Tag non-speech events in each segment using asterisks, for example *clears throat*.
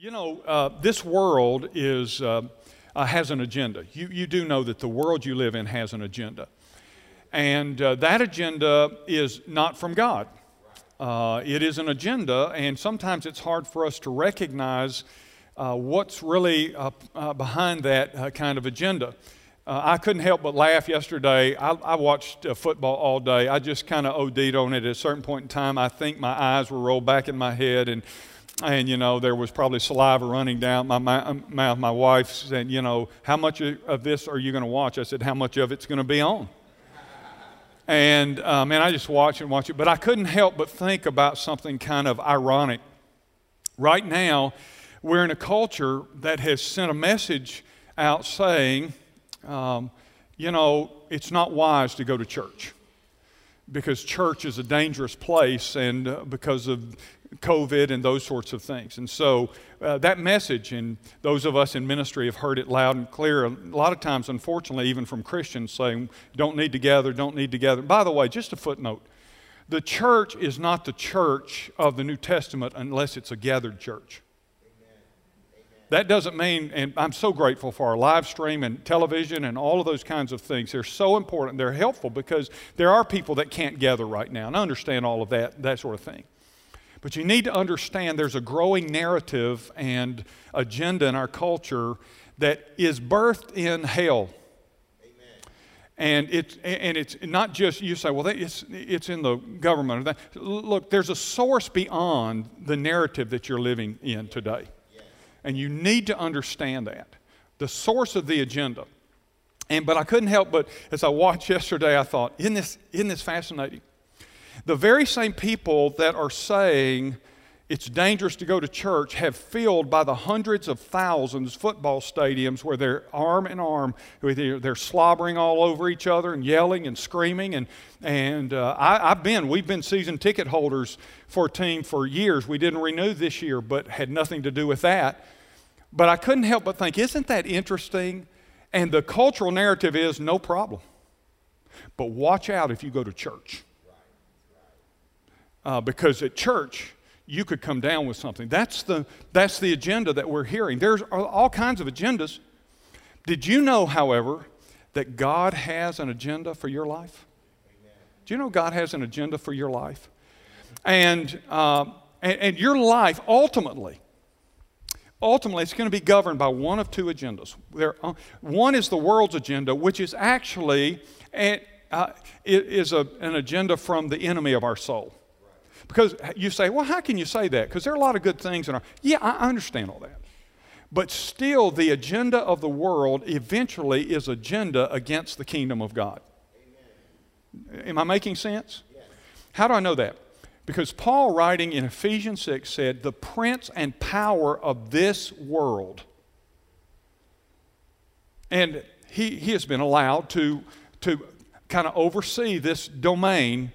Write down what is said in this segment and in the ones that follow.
You know, uh, this world is, uh, uh, has an agenda. You, you do know that the world you live in has an agenda. And uh, that agenda is not from God. Uh, it is an agenda, and sometimes it's hard for us to recognize uh, what's really behind that kind of agenda. I couldn't help but laugh yesterday. I, I watched football all day. I just kind of OD'd on it at a certain point in time. I think my eyes were rolled back in my head, and and you know there was probably saliva running down my mouth. My wife said, "You know, how much of this are you going to watch?" I said, "How much of it's going to be on?" And um, and I just watch and watch it, but I couldn't help but think about something kind of ironic. Right now, we're in a culture that has sent a message out saying, um, you know, it's not wise to go to church because church is a dangerous place and uh, because of COVID and those sorts of things. And so uh, that message, and those of us in ministry have heard it loud and clear. A lot of times, unfortunately, even from Christians saying, don't need to gather, don't need to gather. By the way, just a footnote the church is not the church of the New Testament unless it's a gathered church. That doesn't mean, and I'm so grateful for our live stream and television and all of those kinds of things. They're so important. They're helpful because there are people that can't gather right now, and I understand all of that, that sort of thing. But you need to understand there's a growing narrative and agenda in our culture that is birthed in hell. And it's, and it's not just, you say, well, it's, it's in the government. Look, there's a source beyond the narrative that you're living in today. And you need to understand that. The source of the agenda. And, but I couldn't help but, as I watched yesterday, I thought, isn't this, isn't this fascinating? The very same people that are saying it's dangerous to go to church have filled by the hundreds of thousands football stadiums where they're arm in arm, they're slobbering all over each other and yelling and screaming. And, and uh, I, I've been, we've been season ticket holders for a team for years. We didn't renew this year, but had nothing to do with that. But I couldn't help but think, isn't that interesting? And the cultural narrative is no problem. But watch out if you go to church uh, because at church, you could come down with something. That's the, that's the agenda that we're hearing. There's all kinds of agendas. Did you know, however, that God has an agenda for your life? Do you know God has an agenda for your life? And, uh, and, and your life ultimately, ultimately, it's going to be governed by one of two agendas. There, uh, one is the world's agenda, which is actually a, uh, is a, an agenda from the enemy of our soul. Because you say, well, how can you say that? Because there are a lot of good things in our. Yeah, I understand all that. But still, the agenda of the world eventually is agenda against the kingdom of God. Amen. Am I making sense? Yes. How do I know that? Because Paul, writing in Ephesians 6, said, The prince and power of this world. And he, he has been allowed to, to kind of oversee this domain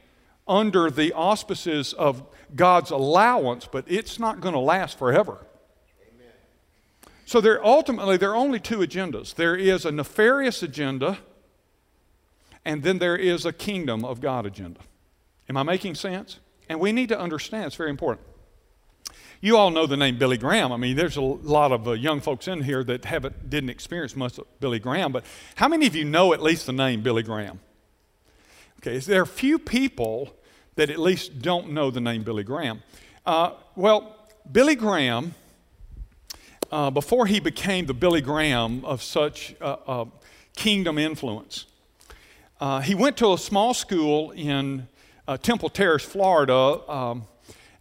under the auspices of God's allowance, but it's not going to last forever. Amen. So there ultimately there are only two agendas. There is a nefarious agenda, and then there is a kingdom of God agenda. Am I making sense? And we need to understand it's very important. You all know the name Billy Graham. I mean, there's a lot of uh, young folks in here that haven't didn't experience much of Billy Graham, but how many of you know at least the name Billy Graham? Okay, there are few people that at least don't know the name Billy Graham. Uh, well, Billy Graham, uh, before he became the Billy Graham of such uh, uh kingdom influence, uh, he went to a small school in uh, Temple Terrace, Florida, um,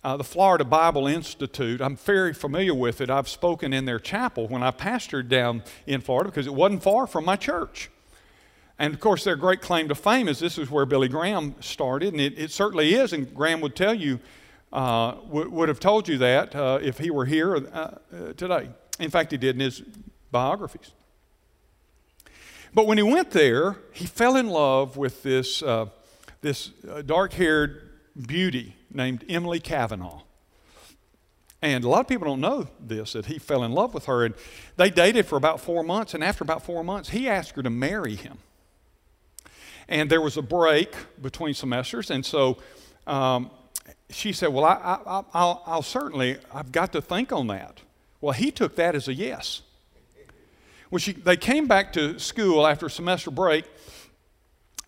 the Florida Bible Institute. I'm very familiar with it. I've spoken in their chapel when I pastored down in Florida because it wasn't far from my church. And of course, their great claim to fame is this is where Billy Graham started, and it, it certainly is. And Graham would tell you, uh, w- would have told you that uh, if he were here uh, uh, today. In fact, he did in his biographies. But when he went there, he fell in love with this, uh, this dark haired beauty named Emily Cavanaugh. And a lot of people don't know this, that he fell in love with her. And they dated for about four months. And after about four months, he asked her to marry him. And there was a break between semesters. And so um, she said, Well, I, will certainly, I've got to think on that. Well, he took that as a yes. Well, she, they came back to school after semester break,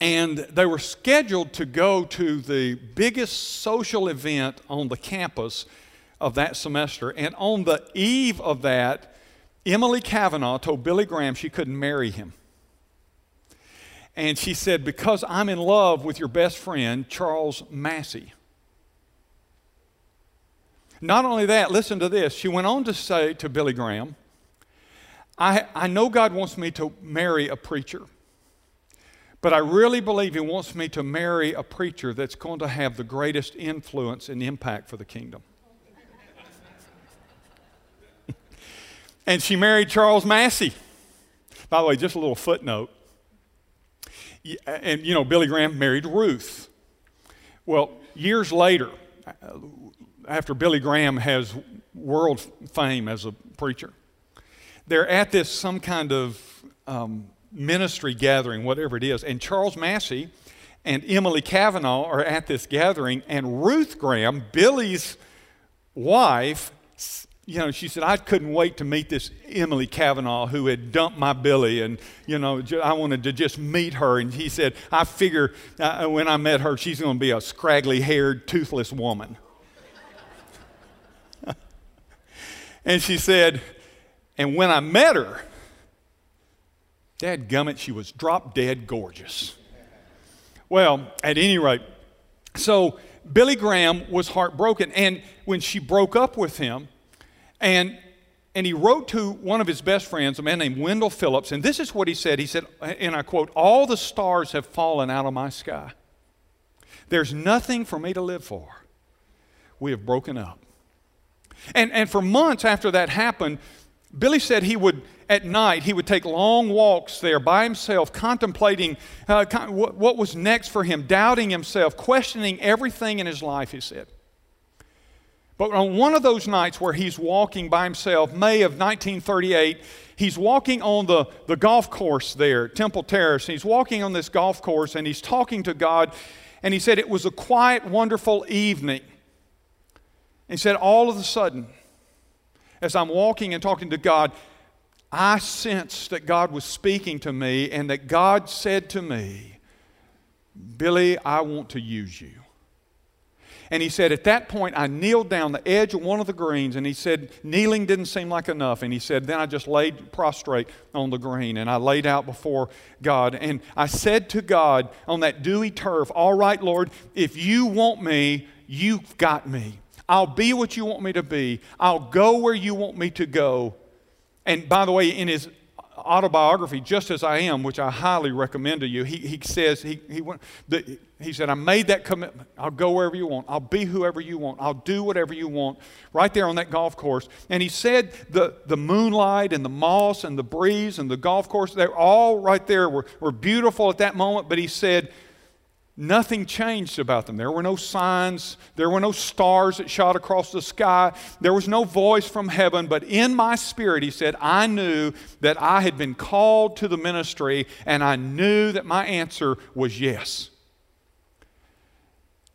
and they were scheduled to go to the biggest social event on the campus of that semester. And on the eve of that, Emily Cavanaugh told Billy Graham she couldn't marry him. And she said, Because I'm in love with your best friend, Charles Massey. Not only that, listen to this. She went on to say to Billy Graham, I, I know God wants me to marry a preacher, but I really believe He wants me to marry a preacher that's going to have the greatest influence and impact for the kingdom. *laughs* and she married Charles Massey. By the way, just a little footnote. And, you know, Billy Graham married Ruth. Well, years later, after Billy Graham has world fame as a preacher, they're at this some kind of um, ministry gathering, whatever it is, and Charles Massey and Emily Cavanaugh are at this gathering, and Ruth Graham, Billy's wife, you know, she said, I couldn't wait to meet this Emily Cavanaugh who had dumped my Billy, and, you know, I wanted to just meet her. And he said, I figure uh, when I met her, she's going to be a scraggly haired, toothless woman. *laughs* and she said, and when I met her, Dad gummit, she was drop dead gorgeous. Well, at any rate, so Billy Graham was heartbroken. And when she broke up with him, and, and he wrote to one of his best friends, a man named Wendell Phillips, and this is what he said. He said, and I quote, All the stars have fallen out of my sky. There's nothing for me to live for. We have broken up. And, and for months after that happened, Billy said he would, at night, he would take long walks there by himself, contemplating uh, what, what was next for him, doubting himself, questioning everything in his life, he said. But on one of those nights where he's walking by himself, May of 1938, he's walking on the, the golf course there, Temple Terrace. He's walking on this golf course and he's talking to God. And he said, It was a quiet, wonderful evening. And he said, All of a sudden, as I'm walking and talking to God, I sensed that God was speaking to me and that God said to me, Billy, I want to use you. And he said, At that point, I kneeled down the edge of one of the greens, and he said, Kneeling didn't seem like enough. And he said, Then I just laid prostrate on the green, and I laid out before God. And I said to God on that dewy turf, All right, Lord, if you want me, you've got me. I'll be what you want me to be. I'll go where you want me to go. And by the way, in his autobiography, Just As I Am, which I highly recommend to you, he, he says, he, he, went, the, he said, I made that commitment. I'll go wherever you want. I'll be whoever you want. I'll do whatever you want right there on that golf course. And he said the, the moonlight and the moss and the breeze and the golf course, they're all right there, were, were beautiful at that moment. But he said, Nothing changed about them. There were no signs. There were no stars that shot across the sky. There was no voice from heaven. But in my spirit, he said, I knew that I had been called to the ministry, and I knew that my answer was yes.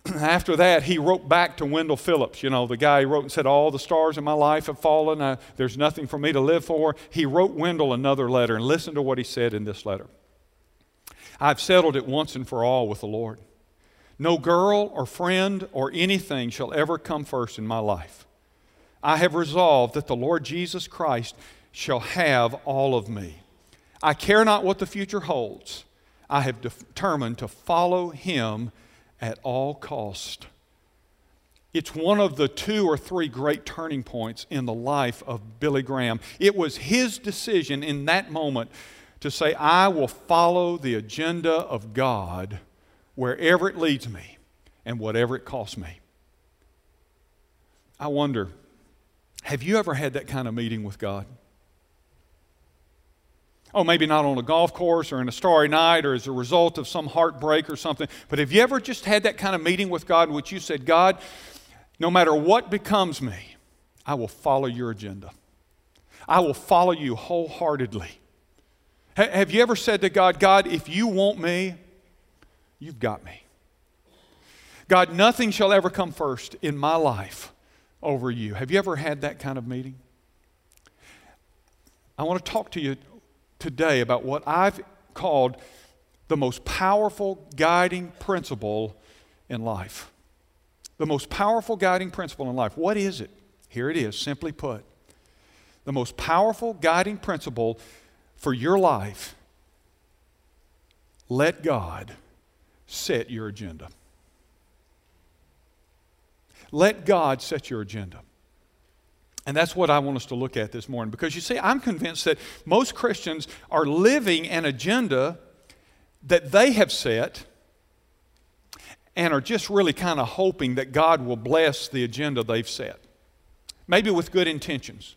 *clears throat* After that, he wrote back to Wendell Phillips, you know, the guy who wrote and said, All the stars in my life have fallen. Uh, there's nothing for me to live for. He wrote Wendell another letter, and listen to what he said in this letter. I've settled it once and for all with the Lord. No girl or friend or anything shall ever come first in my life. I have resolved that the Lord Jesus Christ shall have all of me. I care not what the future holds. I have determined to follow him at all cost. It's one of the two or three great turning points in the life of Billy Graham. It was his decision in that moment to say, I will follow the agenda of God wherever it leads me and whatever it costs me. I wonder, have you ever had that kind of meeting with God? Oh, maybe not on a golf course or in a starry night or as a result of some heartbreak or something, but have you ever just had that kind of meeting with God in which you said, God, no matter what becomes me, I will follow your agenda. I will follow you wholeheartedly. Have you ever said to God, God, if you want me, you've got me? God, nothing shall ever come first in my life over you. Have you ever had that kind of meeting? I want to talk to you today about what I've called the most powerful guiding principle in life. The most powerful guiding principle in life. What is it? Here it is, simply put. The most powerful guiding principle for your life let God set your agenda. Let God set your agenda. And that's what I want us to look at this morning because you see, I'm convinced that most Christians are living an agenda that they have set and are just really kind of hoping that God will bless the agenda they've set. Maybe with good intentions.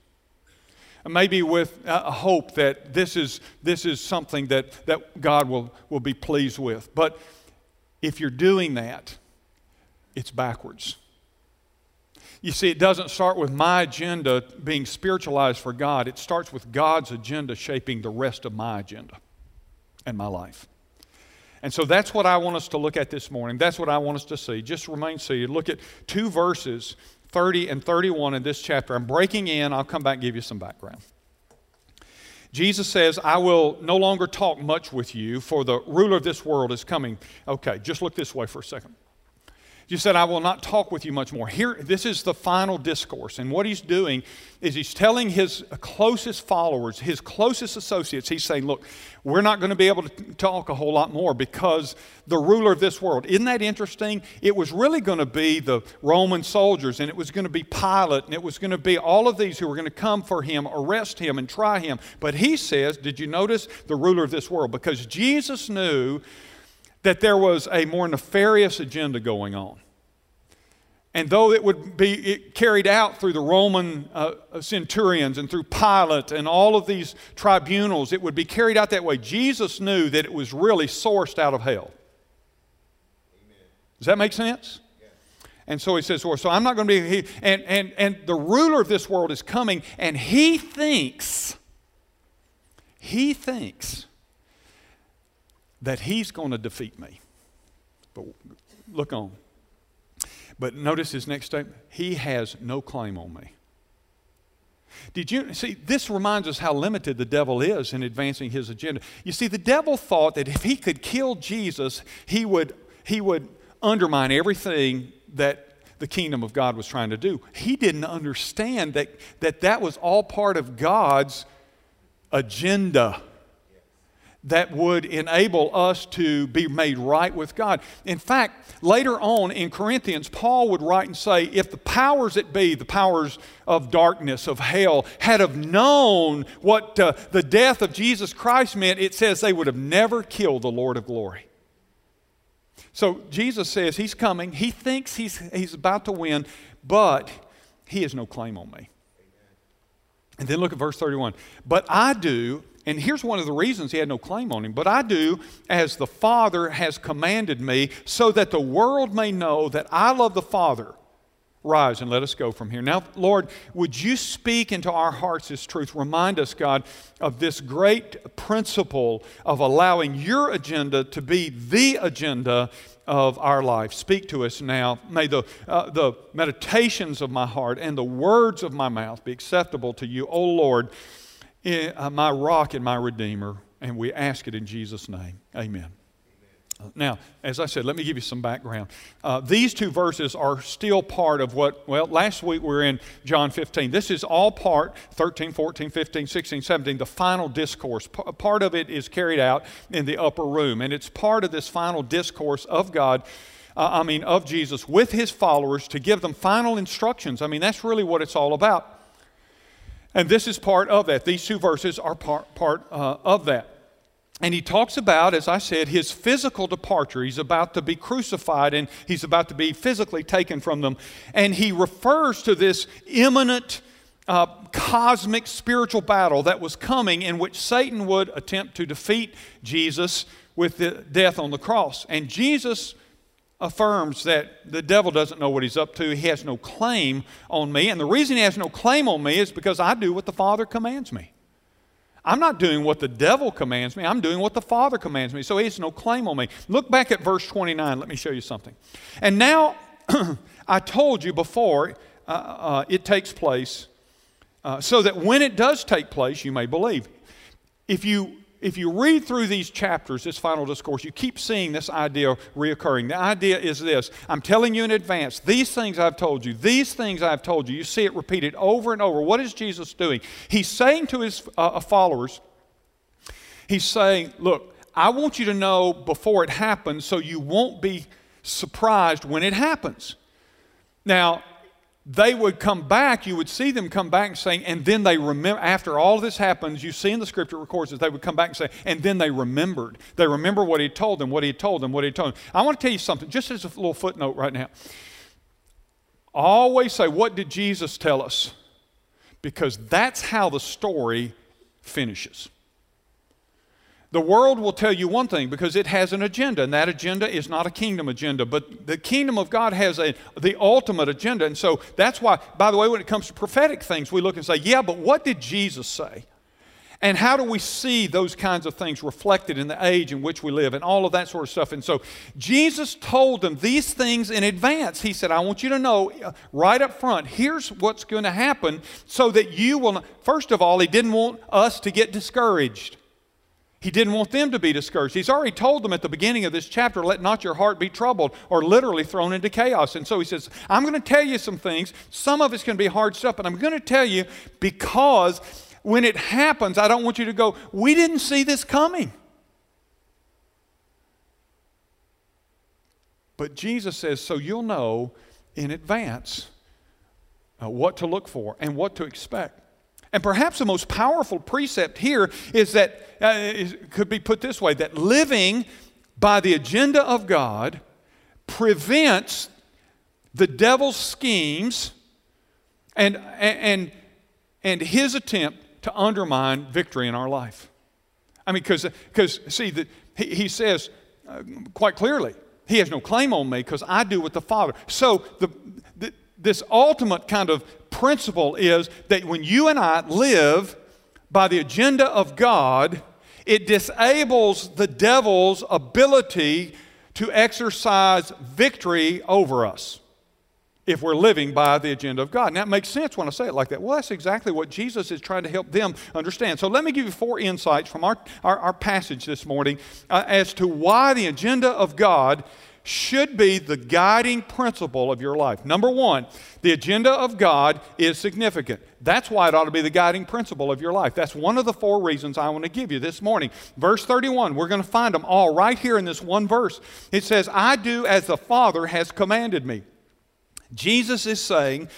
Maybe with a hope that this is, this is something that, that God will, will be pleased with. But if you're doing that, it's backwards. You see, it doesn't start with my agenda being spiritualized for God, it starts with God's agenda shaping the rest of my agenda and my life. And so that's what I want us to look at this morning. That's what I want us to see. Just remain seated. Look at two verses, 30 and 31 in this chapter. I'm breaking in. I'll come back and give you some background. Jesus says, I will no longer talk much with you, for the ruler of this world is coming. Okay, just look this way for a second. You said, I will not talk with you much more. Here, this is the final discourse. And what he's doing is he's telling his closest followers, his closest associates, he's saying, Look, we're not going to be able to talk a whole lot more because the ruler of this world. Isn't that interesting? It was really going to be the Roman soldiers, and it was going to be Pilate, and it was going to be all of these who were going to come for him, arrest him, and try him. But he says, Did you notice the ruler of this world? Because Jesus knew that there was a more nefarious agenda going on. And though it would be carried out through the Roman uh, centurions and through Pilate and all of these tribunals, it would be carried out that way. Jesus knew that it was really sourced out of hell. Does that make sense? And so he says, so I'm not going to be, and, and, and the ruler of this world is coming, and he thinks, he thinks that he's going to defeat me. But look on. But notice his next statement He has no claim on me. Did you see? This reminds us how limited the devil is in advancing his agenda. You see, the devil thought that if he could kill Jesus, he would, he would undermine everything that the kingdom of God was trying to do. He didn't understand that that, that was all part of God's agenda that would enable us to be made right with God. In fact, later on in Corinthians, Paul would write and say, if the powers that be, the powers of darkness, of hell, had have known what uh, the death of Jesus Christ meant, it says they would have never killed the Lord of glory. So Jesus says he's coming. He thinks he's, he's about to win, but he has no claim on me. And then look at verse 31. But I do and here's one of the reasons he had no claim on him. But I do as the Father has commanded me, so that the world may know that I love the Father. Rise and let us go from here. Now, Lord, would you speak into our hearts this truth? Remind us, God, of this great principle of allowing your agenda to be the agenda of our life. Speak to us now. May the, uh, the meditations of my heart and the words of my mouth be acceptable to you, O Lord my rock and my redeemer. And we ask it in Jesus' name. Amen. Now, as I said, let me give you some background. Uh, these two verses are still part of what, well, last week we were in John 15. This is all part, 13, 14, 15, 16, 17, the final discourse. P- part of it is carried out in the upper room, and it's part of this final discourse of God. Uh, I mean, of Jesus with his followers to give them final instructions. I mean, that's really what it's all about. And this is part of that. These two verses are part, part uh, of that. And he talks about, as I said, his physical departure. He's about to be crucified and he's about to be physically taken from them. And he refers to this imminent uh, cosmic spiritual battle that was coming in which Satan would attempt to defeat Jesus with the death on the cross. And Jesus affirms that the devil doesn't know what he's up to. He has no claim on me. And the reason he has no claim on me is because I do what the Father commands me. I'm not doing what the devil commands me. I'm doing what the Father commands me. So he has no claim on me. Look back at verse 29. Let me show you something. And now, *clears throat* I told you before, uh, uh, it takes place uh, so that when it does take place, you may believe. If you if you read through these chapters, this final discourse, you keep seeing this idea reoccurring. The idea is this I'm telling you in advance, these things I've told you, these things I've told you. You see it repeated over and over. What is Jesus doing? He's saying to his uh, followers, He's saying, Look, I want you to know before it happens so you won't be surprised when it happens. Now, they would come back, you would see them come back and saying, and then they remember, after all this happens, you see in the scripture records that they would come back and say, and then they remembered. They remember what he told them, what he told them, what he told them. I want to tell you something, just as a little footnote right now. Always say, what did Jesus tell us? Because that's how the story finishes. The world will tell you one thing because it has an agenda, and that agenda is not a kingdom agenda, but the kingdom of God has a, the ultimate agenda. And so that's why, by the way, when it comes to prophetic things, we look and say, yeah, but what did Jesus say? And how do we see those kinds of things reflected in the age in which we live and all of that sort of stuff? And so Jesus told them these things in advance. He said, I want you to know uh, right up front, here's what's going to happen so that you will. Not. First of all, he didn't want us to get discouraged. He didn't want them to be discouraged. He's already told them at the beginning of this chapter, let not your heart be troubled or literally thrown into chaos. And so he says, I'm going to tell you some things. Some of it's going to be hard stuff, but I'm going to tell you because when it happens, I don't want you to go, we didn't see this coming. But Jesus says, so you'll know in advance uh, what to look for and what to expect. And perhaps the most powerful precept here is that, uh, is, could be put this way that living by the agenda of God prevents the devil's schemes and, and, and his attempt to undermine victory in our life. I mean, because, see, the, he, he says uh, quite clearly, he has no claim on me because I do with the Father. So the, this ultimate kind of principle is that when you and I live by the agenda of God, it disables the devil's ability to exercise victory over us if we're living by the agenda of God. Now, it makes sense when I say it like that. Well, that's exactly what Jesus is trying to help them understand. So, let me give you four insights from our, our, our passage this morning uh, as to why the agenda of God should be the guiding principle of your life. Number one, the agenda of God is significant. That's why it ought to be the guiding principle of your life. That's one of the four reasons I want to give you this morning. Verse 31, we're going to find them all right here in this one verse. It says, I do as the Father has commanded me. Jesus is saying,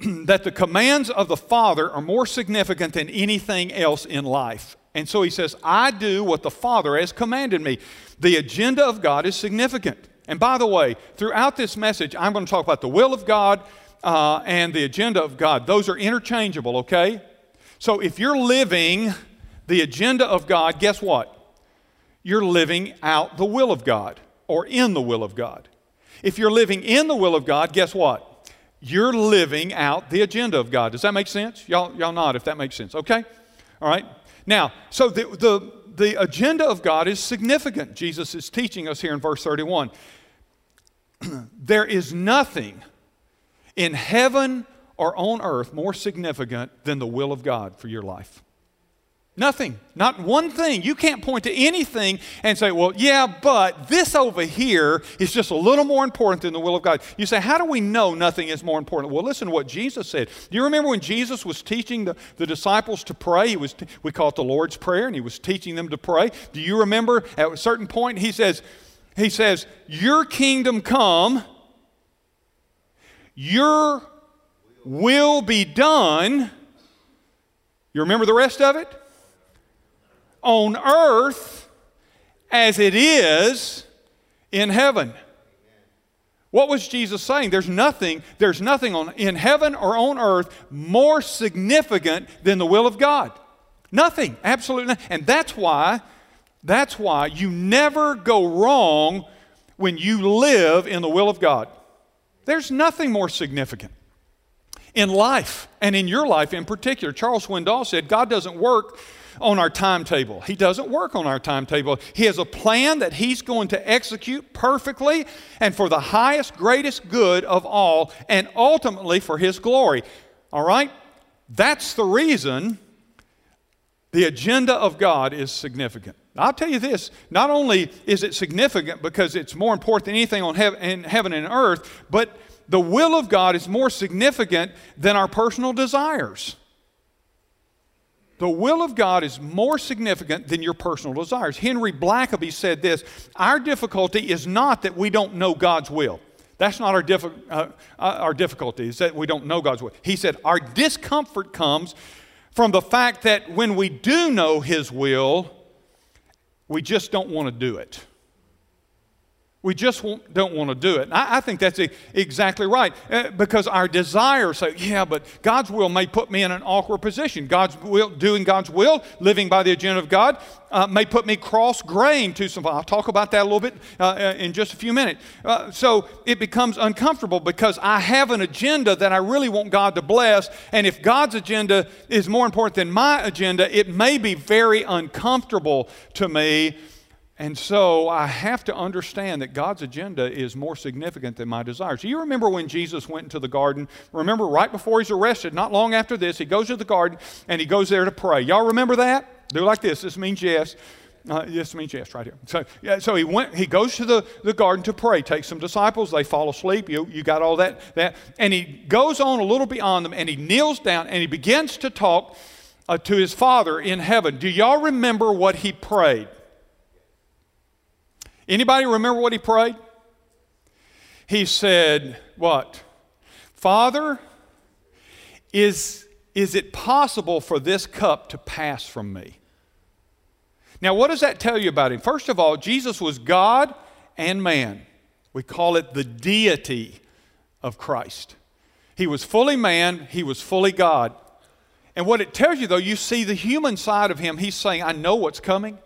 *clears throat* that the commands of the Father are more significant than anything else in life. And so he says, I do what the Father has commanded me. The agenda of God is significant. And by the way, throughout this message, I'm going to talk about the will of God uh, and the agenda of God. Those are interchangeable, okay? So if you're living the agenda of God, guess what? You're living out the will of God or in the will of God. If you're living in the will of God, guess what? You're living out the agenda of God. Does that make sense? Y'all, y'all nod if that makes sense, okay? All right? Now, so the, the, the agenda of God is significant. Jesus is teaching us here in verse 31. *clears throat* there is nothing in heaven or on earth more significant than the will of God for your life. Nothing, not one thing. You can't point to anything and say, well, yeah, but this over here is just a little more important than the will of God. You say, how do we know nothing is more important? Well, listen to what Jesus said. Do you remember when Jesus was teaching the, the disciples to pray? He was, we call it the Lord's Prayer, and he was teaching them to pray. Do you remember at a certain point he says, he says, Your kingdom come, your will be done. You remember the rest of it? On earth as it is in heaven. What was Jesus saying? There's nothing, there's nothing on, in heaven or on earth more significant than the will of God. Nothing, absolutely nothing. And that's why, that's why you never go wrong when you live in the will of God. There's nothing more significant in life and in your life in particular. Charles Swindoll said, God doesn't work on our timetable. He doesn't work on our timetable. He has a plan that He's going to execute perfectly and for the highest, greatest good of all, and ultimately for His glory. All right? That's the reason the agenda of God is significant. I'll tell you this not only is it significant because it's more important than anything on heaven, in heaven and earth, but the will of God is more significant than our personal desires. The will of God is more significant than your personal desires. Henry Blackaby said this Our difficulty is not that we don't know God's will. That's not our, diffi- uh, uh, our difficulty, is that we don't know God's will. He said, Our discomfort comes from the fact that when we do know His will, we just don't want to do it. We just don't want to do it. I, think that's exactly right uh, because our desires say, yeah, but God's will may put me in an awkward position. God's will, doing God's will, living by the agenda of God, uh, may put me cross grain to some. I'll talk about that a little bit uh, uh, in just a few minutes. Uh, so it becomes uncomfortable because I have an agenda that I really want God to bless. And if God's agenda is more important than my agenda, it may be very uncomfortable to me and so I have to understand that God's agenda is more significant than my desires. You remember when Jesus went into the garden? Remember right before he's arrested, not long after this, he goes to the garden and he goes there to pray. Y'all remember that? Do like this. This means yes. Uh, this means yes, right here. So, yeah, so he went. He goes to the, the garden to pray. Takes some disciples. They fall asleep. You, you got all that that. And he goes on a little beyond them, and he kneels down and he begins to talk uh, to his Father in heaven. Do y'all remember what he prayed? Anybody remember what he prayed? He said, What? Father, is, is it possible for this cup to pass from me? Now, what does that tell you about him? First of all, Jesus was God and man. We call it the deity of Christ. He was fully man, he was fully God. And what it tells you, though, you see the human side of him. He's saying, I know what's coming.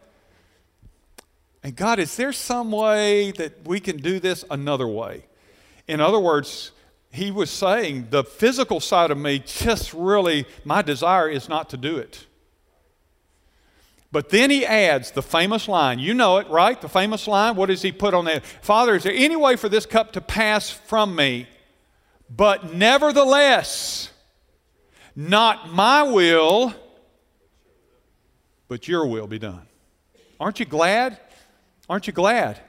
And God, is there some way that we can do this another way? In other words, he was saying the physical side of me just really, my desire is not to do it. But then he adds the famous line. You know it, right? The famous line. What does he put on that? Father, is there any way for this cup to pass from me? But nevertheless, not my will, but your will be done. Aren't you glad? Aren't you glad?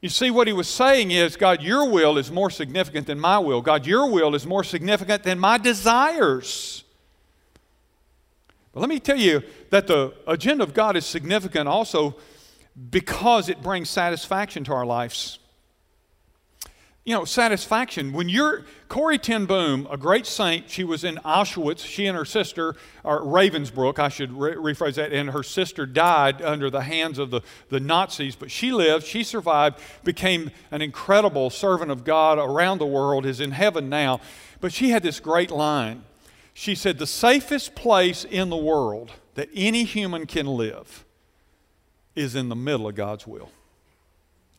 You see, what he was saying is, God, your will is more significant than my will. God, your will is more significant than my desires. But let me tell you that the agenda of God is significant also because it brings satisfaction to our lives you know, satisfaction. When you're, Corrie ten Boom, a great saint, she was in Auschwitz. She and her sister, or Ravensbrück, I should re- rephrase that, and her sister died under the hands of the, the Nazis, but she lived, she survived, became an incredible servant of God around the world, is in heaven now. But she had this great line. She said, The safest place in the world that any human can live is in the middle of God's will.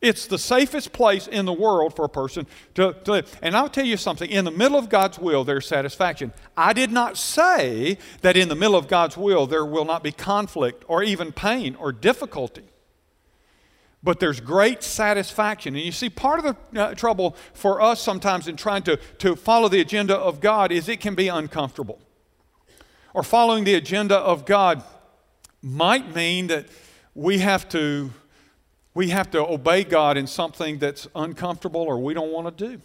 It's the safest place in the world for a person to, to, live. And I'll tell you something in the middle of God's will, there's satisfaction. I did not say that in the middle of God's will there will not be conflict or even pain or difficulty. But there's great satisfaction. And you see, part of the uh, trouble for us sometimes in trying to, to follow the agenda of God is it can be uncomfortable. Or following the agenda of God might mean that we have to we have to obey God in something that's uncomfortable or we don't want to do.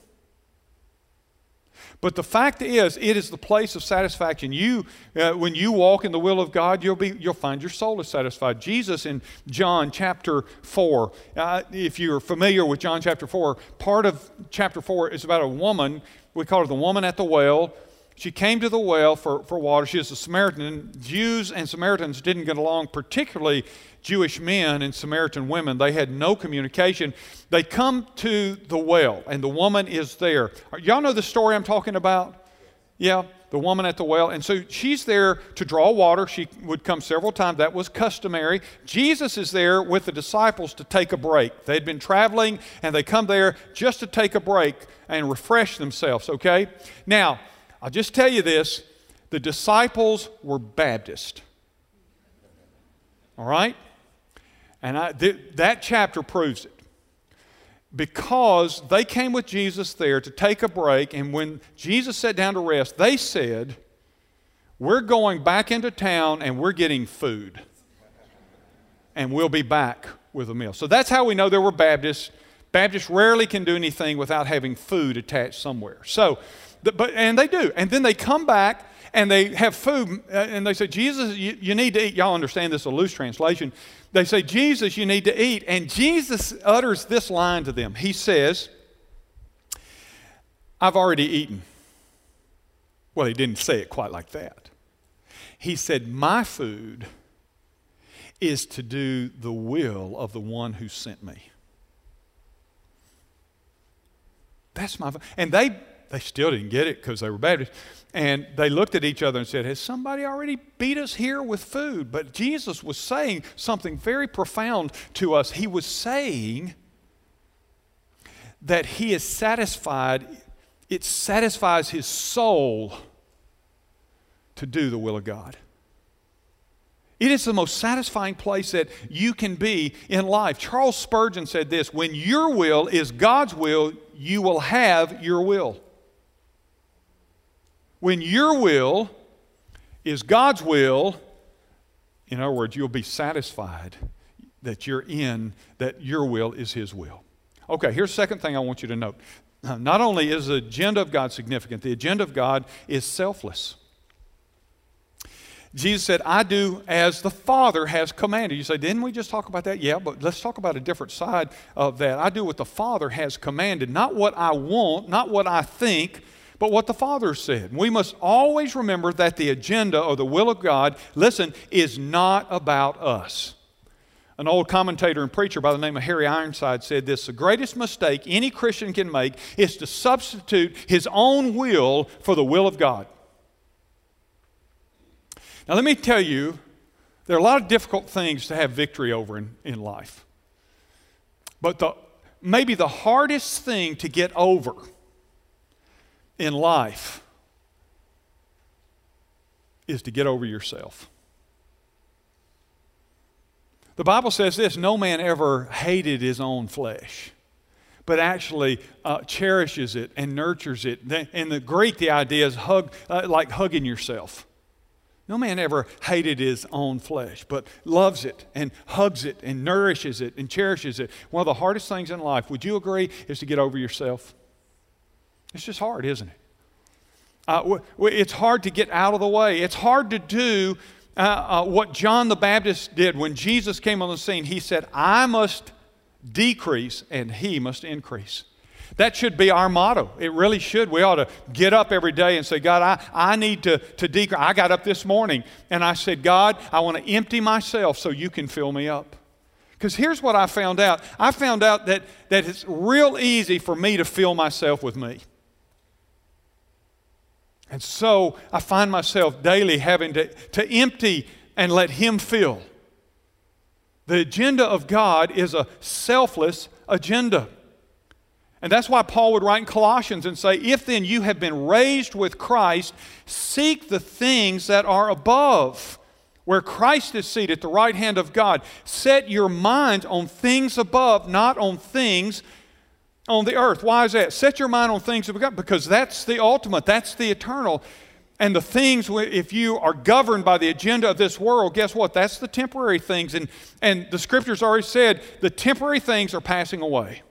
But the fact is, it is the place of satisfaction. You, uh, when you walk in the will of God, you'll, be, you'll find your soul is satisfied. Jesus in John chapter 4, uh, if you're familiar with John chapter 4, part of chapter 4 is about a woman, we call her the woman at the well. She came to the well for, for water. She is a Samaritan. Jews and Samaritans didn't get along particularly Jewish men and Samaritan women. They had no communication. They come to the well, and the woman is there. Y'all know the story I'm talking about? Yeah, the woman at the well. And so she's there to draw water. She would come several times. That was customary. Jesus is there with the disciples to take a break. They'd been traveling, and they come there just to take a break and refresh themselves, okay? Now, I'll just tell you this the disciples were Baptist. All right? And I, th- that chapter proves it. Because they came with Jesus there to take a break, and when Jesus sat down to rest, they said, We're going back into town and we're getting food. And we'll be back with a meal. So that's how we know there were Baptists. Baptists rarely can do anything without having food attached somewhere. So, but, and they do. And then they come back and they have food uh, and they say, Jesus, you, you need to eat. Y'all understand this is a loose translation. They say, Jesus, you need to eat. And Jesus utters this line to them. He says, I've already eaten. Well, he didn't say it quite like that. He said, My food is to do the will of the one who sent me. That's my and they they still didn't get it because they were Baptists. And they looked at each other and said, Has somebody already beat us here with food? But Jesus was saying something very profound to us. He was saying that He is satisfied, it satisfies His soul to do the will of God. It is the most satisfying place that you can be in life. Charles Spurgeon said this When your will is God's will, you will have your will. When your will is God's will, in other words, you'll be satisfied that you're in, that your will is His will. Okay, here's the second thing I want you to note. *clears throat* Not only is the agenda of God significant, the agenda of God is selfless. Jesus said, I do as the Father has commanded. You say, didn't we just talk about that? Yeah, but let's talk about a different side of that. I do what the Father has commanded, not what I want, not what I think, but what the Father said. We must always remember that the agenda or the will of God, listen, is not about us. An old commentator and preacher by the name of Harry Ironside said this The greatest mistake any Christian can make is to substitute his own will for the will of God. Now, let me tell you, there are a lot of difficult things to have victory over in, in life. But the, maybe the hardest thing to get over in life is to get over yourself. The Bible says this no man ever hated his own flesh, but actually uh, cherishes it and nurtures it. In the Greek, the idea is hug, uh, like hugging yourself. No man ever hated his own flesh, but loves it and hugs it and nourishes it and cherishes it. One of the hardest things in life, would you agree, is to get over yourself? It's just hard, isn't it? Uh, it's hard to get out of the way. It's hard to do uh, uh, what John the Baptist did when Jesus came on the scene. He said, I must decrease and he must increase. That should be our motto. It really should. We ought to get up every day and say, God, I, I need to, to decrease. I got up this morning and I said, God, I want to empty myself so you can fill me up. Because here's what I found out I found out that, that it's real easy for me to fill myself with me. And so I find myself daily having to, to empty and let Him fill. The agenda of God is a selfless agenda. And that's why Paul would write in Colossians and say, If then you have been raised with Christ, seek the things that are above, where Christ is seated at the right hand of God. Set your mind on things above, not on things on the earth. Why is that? Set your mind on things of God, because that's the ultimate, that's the eternal. And the things, if you are governed by the agenda of this world, guess what? That's the temporary things. And, and the scriptures already said the temporary things are passing away.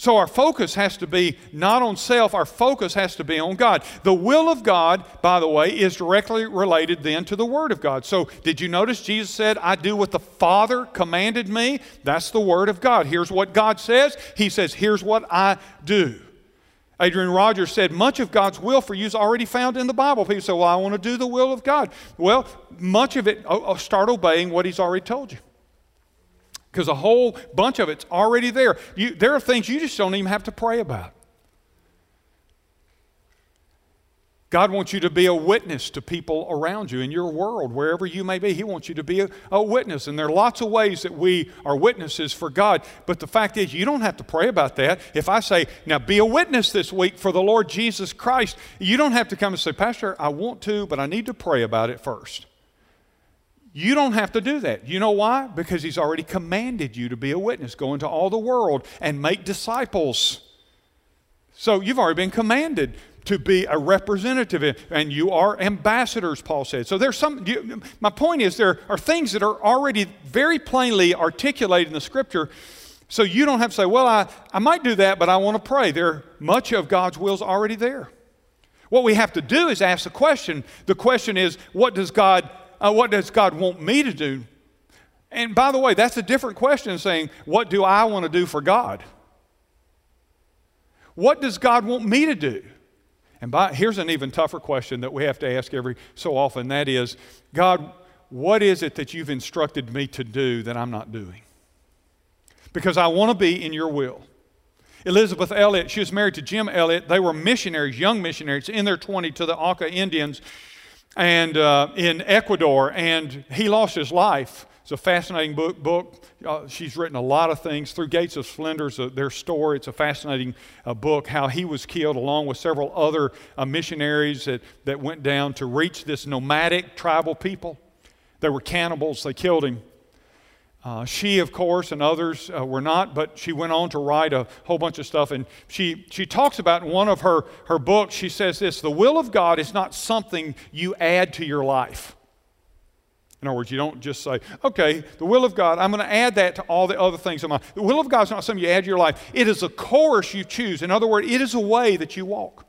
So our focus has to be not on self, our focus has to be on God. The will of God, by the way, is directly related then to the Word of God. So did you notice Jesus said, I do what the Father commanded me? That's the Word of God. Here's what God says. He says, here's what I do. Adrian Rogers said, much of God's will for you is already found in the Bible. People say, well, I want to do the will of God. Well, much of it, oh, oh, start obeying what He's already told you because a whole bunch of it's already there. You, there are things you just don't even have to pray about. God wants you to be a witness to people around you in your world, wherever you may be. He wants you to be a, a, witness. And there are lots of ways that we are witnesses for God. But the fact is, you don't have to pray about that. If I say, now be a witness this week for the Lord Jesus Christ, you don't have to come and say, Pastor, I want to, but I need to pray about it first. You don't have to do that. You know why? Because he's already commanded you to be a witness, go into all the world and make disciples. So you've already been commanded to be a representative, and you are ambassadors, Paul said. So there's some, you, my point is, there are things that are already very plainly articulated in the scripture. So you don't have to say, well, I, I might do that, but I want to pray. There, much of God's will is already there. What we have to do is ask the question. The question is, what does God, uh, what does God want me to do? And by the way, that's a different question saying, what do I want to do for God? What does God want me to do? And by, here's an even tougher question that we have to ask every so often that is, God, what is it that you've instructed me to do that I'm not doing? Because I want to be in your will. Elisabeth Elliot, she was married to Jim Elliot. They were missionaries, young missionaries, in their 20s to the Auca Indians and uh, in Ecuador, and he lost his life. It's a fascinating book. book. Uh, she's written a lot of things through Gates of Splendor, uh, their story. It's a fascinating uh, book, how he was killed along with several other uh, missionaries that, that went down to reach this nomadic tribal people. They were cannibals, they killed him. Uh, she, of course, and others uh, were not, but she went on to write a whole bunch of stuff. And she, she talks about in one of her, her books, she says this the will of God is not something you add to your life. In other words, you don't just say, okay, the will of God, I'm going to add that to all the other things in my The will of God is not something you add to your life. It is a course you choose. In other words, it is a way that you walk.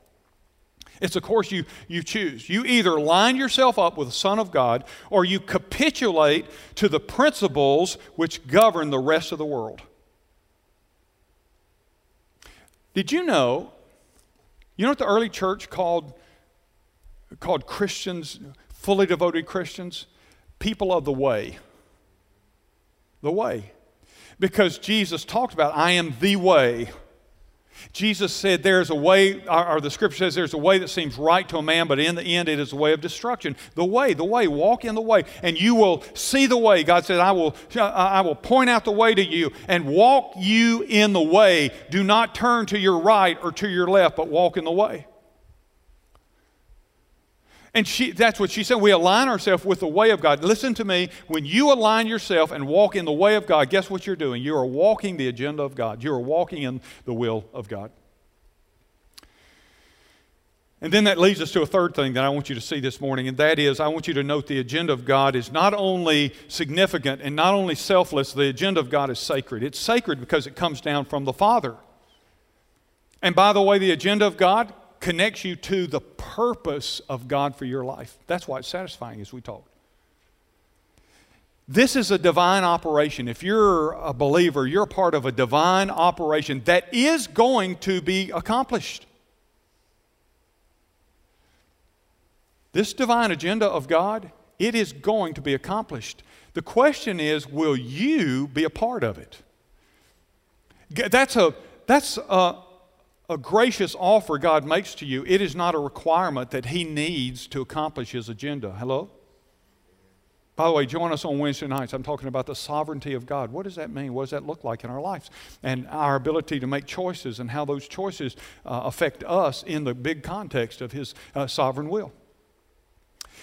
It's a course you, you choose. You either line yourself up with the Son of God or you capitulate to the principles which govern the rest of the world. Did you know? You know what the early church called, called Christians, fully devoted Christians? People of the way. The way. Because Jesus talked about, I am the way Jesus said there's a way, or the scripture says there's a way that seems right to a man, but in the end it is a way of destruction. The way, the way, walk in the way, and you will see the way. God said, I will, I will point out the way to you and walk you in the way. Do not turn to your right or to your left, but walk in the way. And she, that's what she said. We align ourselves with the way of God. Listen to me. When you align yourself and walk in the way of God, guess what you're doing? You are walking the agenda of God. You are walking in the will of God. And then that leads us to a third thing that I want you to see this morning, and that is I want you to note the agenda of God is not only significant and not only selfless, the agenda of God is sacred. It's sacred because it comes down from the Father. And by the way, the agenda of God connects you to the purpose of God for your life. That's why it's satisfying, as we talked. This is a divine operation. If you're a believer, you're part of a divine operation that is going to be accomplished. This divine agenda of God, it is going to be accomplished. The question is, will you be a part of it? That's a, that's a, a gracious offer God makes to you, it is not a requirement that He needs to accomplish His agenda. Hello? By the way, join us on Wednesday nights. I'm talking about the sovereignty of God. What does that mean? What does that look like in our lives? And our ability to make choices and how those choices uh, affect us in the big context of His uh, sovereign will.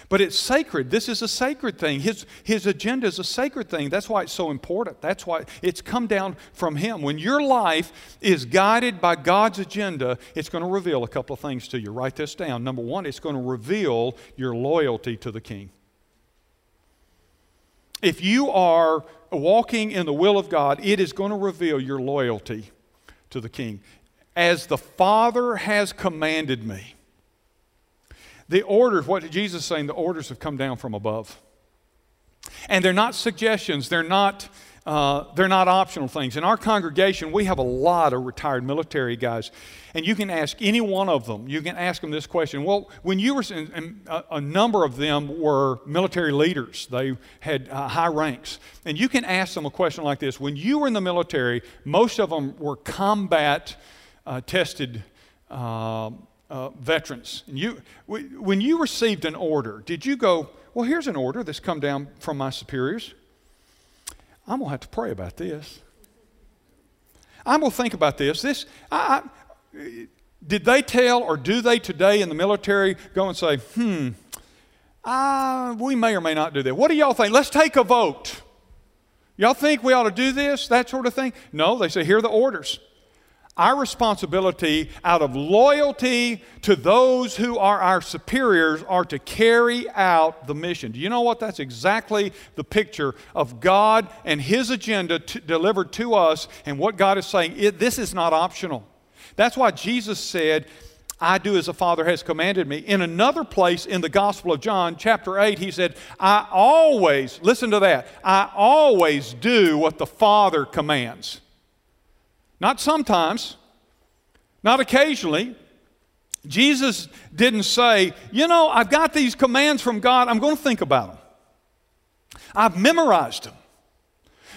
But it's sacred. This is a sacred thing. His, his agenda is a sacred thing. That's why it's so important. That's why it's come down from Him. When your life is guided by God's agenda, it's going to reveal a couple of things to you. Write this down. Number one, it's going to reveal your loyalty to the King. If you are walking in the will of God, it is going to reveal your loyalty to the King. As the Father has commanded me. The orders, what Jesus is saying, the orders have come down from above. And they're not suggestions, they're not, uh, they're not optional things. In our congregation, we have a lot of retired military guys. And you can ask any one of them, you can ask them this question. Well, when you were, and a number of them were military leaders, they had uh, high ranks. And you can ask them a question like this When you were in the military, most of them were combat uh, tested. Uh, uh, veterans. And you, when you received an order, did you go, well, here's an order that's come down from my superiors. I'm going to have to pray about this. I'm going to think about this. This, I, I, did they tell or do they today in the military go and say, hmm, uh, we may or may not do that. What do y'all think? Let's take a vote. Y'all think we ought to do this, that sort of thing? No, they say, here are the orders. Our responsibility out of loyalty to those who are our superiors are to carry out the mission. Do you know what? That's exactly the picture of God and His agenda delivered to us and what God is saying. It, this is not optional. That's why Jesus said, I do as the Father has commanded me. In another place in the Gospel of John, chapter 8, he said, I always, listen to that, I always do what the Father commands. Not sometimes, not occasionally. Jesus didn't say, You know, I've got these commands from God, I'm going to think about them. I've memorized them.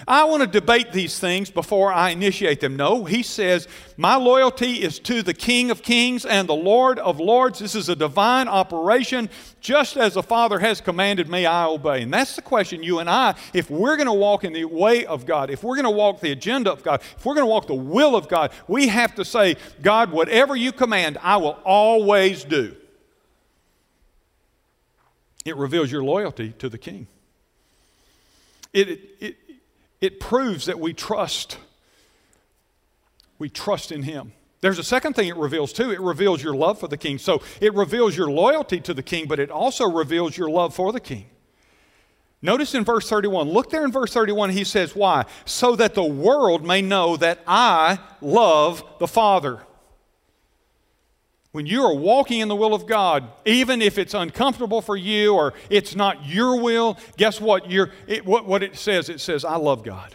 I want to debate these things before I initiate them. No, he says, My loyalty is to the King of Kings and the Lord of Lords. This is a divine operation. Just as the Father has commanded me, I obey. And that's the question, you and I, if we're going to walk in the way of God, if we're going to walk the agenda of God, if we're going to walk the will of God, we have to say, God, whatever you command, I will always do. It reveals your loyalty to the King. It, it, it proves that we trust. We trust in Him. There's a second thing it reveals too. It reveals your love for the king. So it reveals your loyalty to the king, but it also reveals your love for the king. Notice in verse 31, look there in verse 31, he says, Why? So that the world may know that I love the Father. When you are walking in the will of God, even if it's uncomfortable for you or it's not your will, guess what? You're, it, what, what it says? It says, I love God.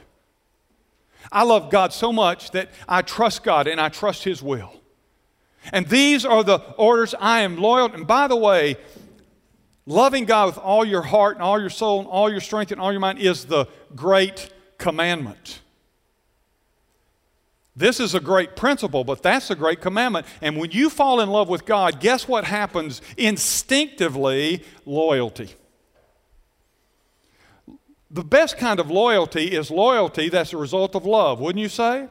I love God so much that I trust God and I trust His will. And these are the orders I am loyal. And by the way, loving God with all your heart and all your soul and all your strength and all your mind is the great commandment. This is a great principle, but that's a great commandment. And when you fall in love with God, guess what happens instinctively? Loyalty. The best kind of loyalty is loyalty that's a result of love, wouldn't you say?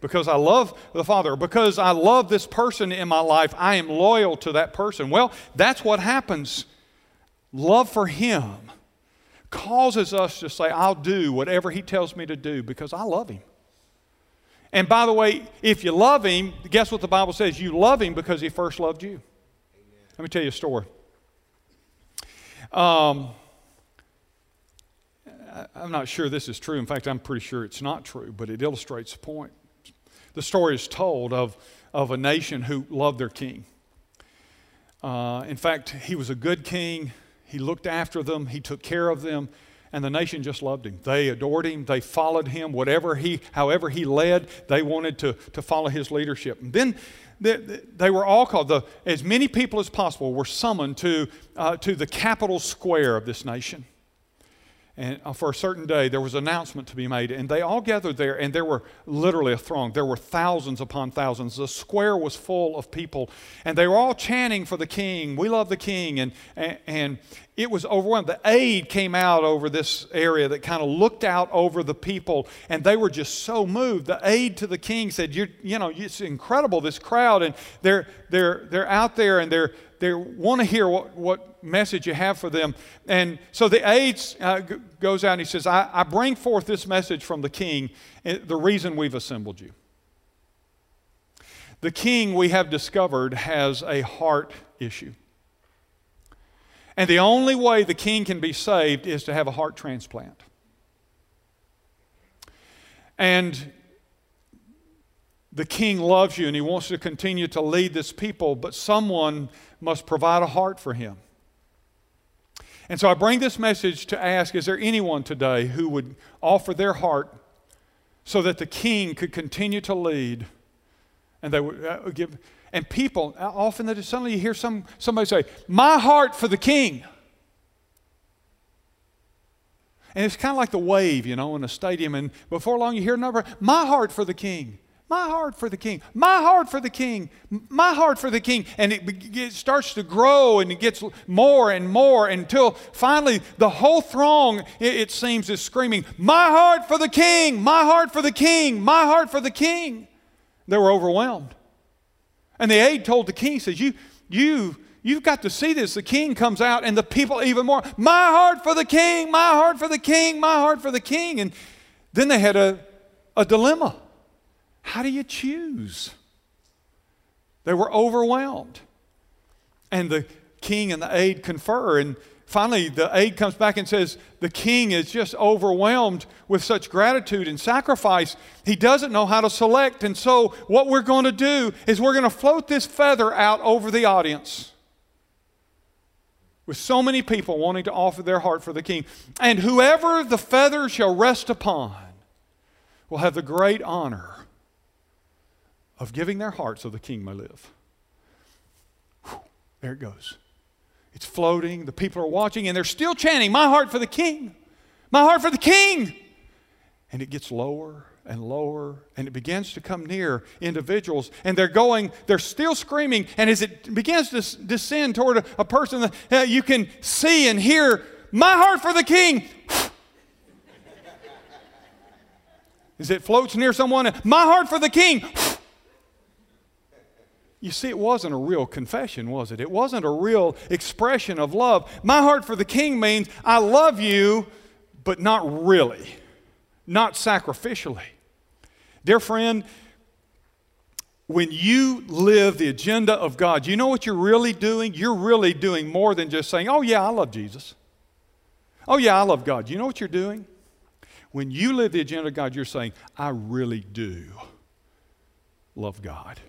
Because I love the Father, because I love this person in my life, I am loyal to that person. Well, that's what happens. Love for Him causes us to say, I'll do whatever He tells me to do because I love Him. And by the way, if you love him, guess what the Bible says? You love him because he first loved you. Amen. Let me tell you a story. Um, I'm not sure this is true. In fact, I'm pretty sure it's not true, but it illustrates the point. The story is told of, of a nation who loved their king. Uh, in fact, he was a good king. He looked after them, he took care of them, and the nation just loved him. They adored him. They followed him. Whatever he, however he led, they wanted to, to follow his leadership. And then they, they were all called, the, as many people as possible were summoned to, uh, to the capital square of this nation and uh, for a certain day there was an announcement to be made and they all gathered there and there were literally a throng. There were thousands upon thousands. The square was full of people and they were all chanting for the king we love the king and, and, and it was overwhelmed the aide came out over this area that kind of looked out over the people and they were just so moved. The aide to the king said you you know it's incredible this crowd and they're they're they're out there and they're they want to hear what, what message you have for them. And so the aide uh, goes out and he says, I, I bring forth this message from the king, eh, the reason we've assembled you. The king, we have discovered, has a heart issue. And the only way the king can be saved is to have a heart transplant. And the king loves you and he wants to continue to lead this people, but someone must provide a heart for him. And so I bring this message to ask is there anyone today who would offer their heart so that the king could continue to lead and they would uh, give and people uh, often that suddenly you hear some somebody say my heart for the king and it's kind of like the wave you know in a stadium and before long you hear another my heart for the king my heart for the king. My heart for the king. My heart for the king. And it, it, starts to grow and it gets more and more until finally the whole throng, it, it seems, is screaming, My heart for the king. My heart for the king. My heart for the king. They were overwhelmed. And the aide told the king, says, You, you, you've got to see this. The king comes out and the people even more, My heart for the king. My heart for the king. My heart for the king. And then they had a, a dilemma. How do you choose? They were overwhelmed. And the king and the aide confer, and finally the aide comes back and says, The king is just overwhelmed with such gratitude and sacrifice. He doesn't know how to select. And so, what we're going to do is we're going to float this feather out over the audience with so many people wanting to offer their heart for the king. And whoever the feather shall rest upon will have the great honor of giving their heart so the king may live. Whew, there it goes. It's floating. The people are watching, and they're still chanting, My heart for the king! My heart for the king! And it gets lower and lower, and it begins to come near individuals, and they're going, they're still screaming, and as it begins to descend toward a, a person that uh, you can see and hear, My heart for the king! as it floats near someone, My heart for the king! You see, it wasn't a real confession, was it? It wasn't a real expression of love. My heart for the king means I love you, but not really, not sacrificially. Dear friend, when you live the agenda of God, you know what you're really doing? You're really doing more than just saying, Oh, yeah, I love Jesus. Oh, yeah, I love God. You know what you're doing? When you live the agenda of God, you're saying, I really do love God.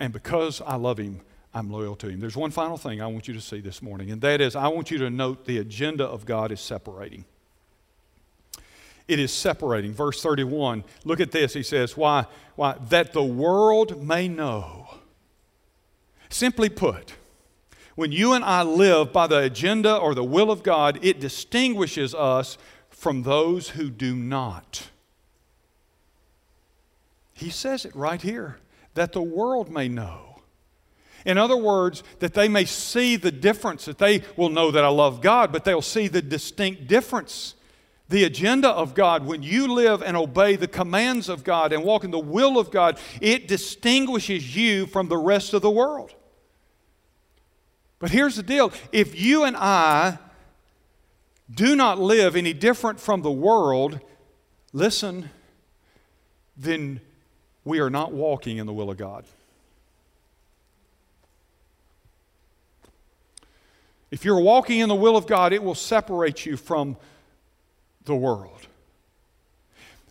And because I love Him, I'm loyal to Him. There's one final thing I want you to see this morning, and that is I want you to note the agenda of God is separating. It is separating. Verse 31, look at this. He says, Why? Why? That the world may know. Simply put, when you and I live by the agenda or the will of God, it distinguishes us from those who do not. He says it right here that the world may know. In other words, that they may see the difference, that they will know that I love God, but they'll see the distinct difference. The agenda of God, when you live and obey the commands of God and walk in the will of God, it distinguishes you from the rest of the world. But here's the deal if you and I do not live any different from the world, listen, then we are not walking in the will of God. If you're walking in the will of God, it will separate you from the world.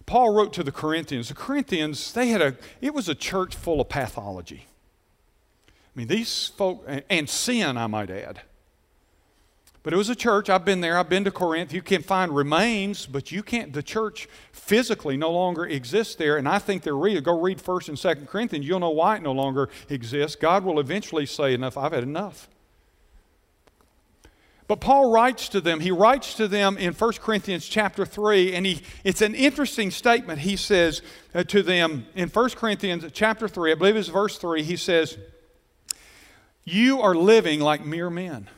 Paul wrote to the Corinthians. The Corinthians, they had a, it was a church full of pathology. I mean, these folk, and sin, I might add. But it was a church. I've been there. I've been to Corinth. You can find remains, but you can't. The church physically no longer exists there. And I think they're real. Go read First and Second Corinthians. You'll know why it no longer exists. God will eventually say, "Enough. I've had enough." But Paul writes to them. He writes to them in 1 Corinthians chapter 3, and he, it's an interesting statement. He says uh, to them in 1 Corinthians chapter 3, I believe it's verse 3, he says, You are living like mere men.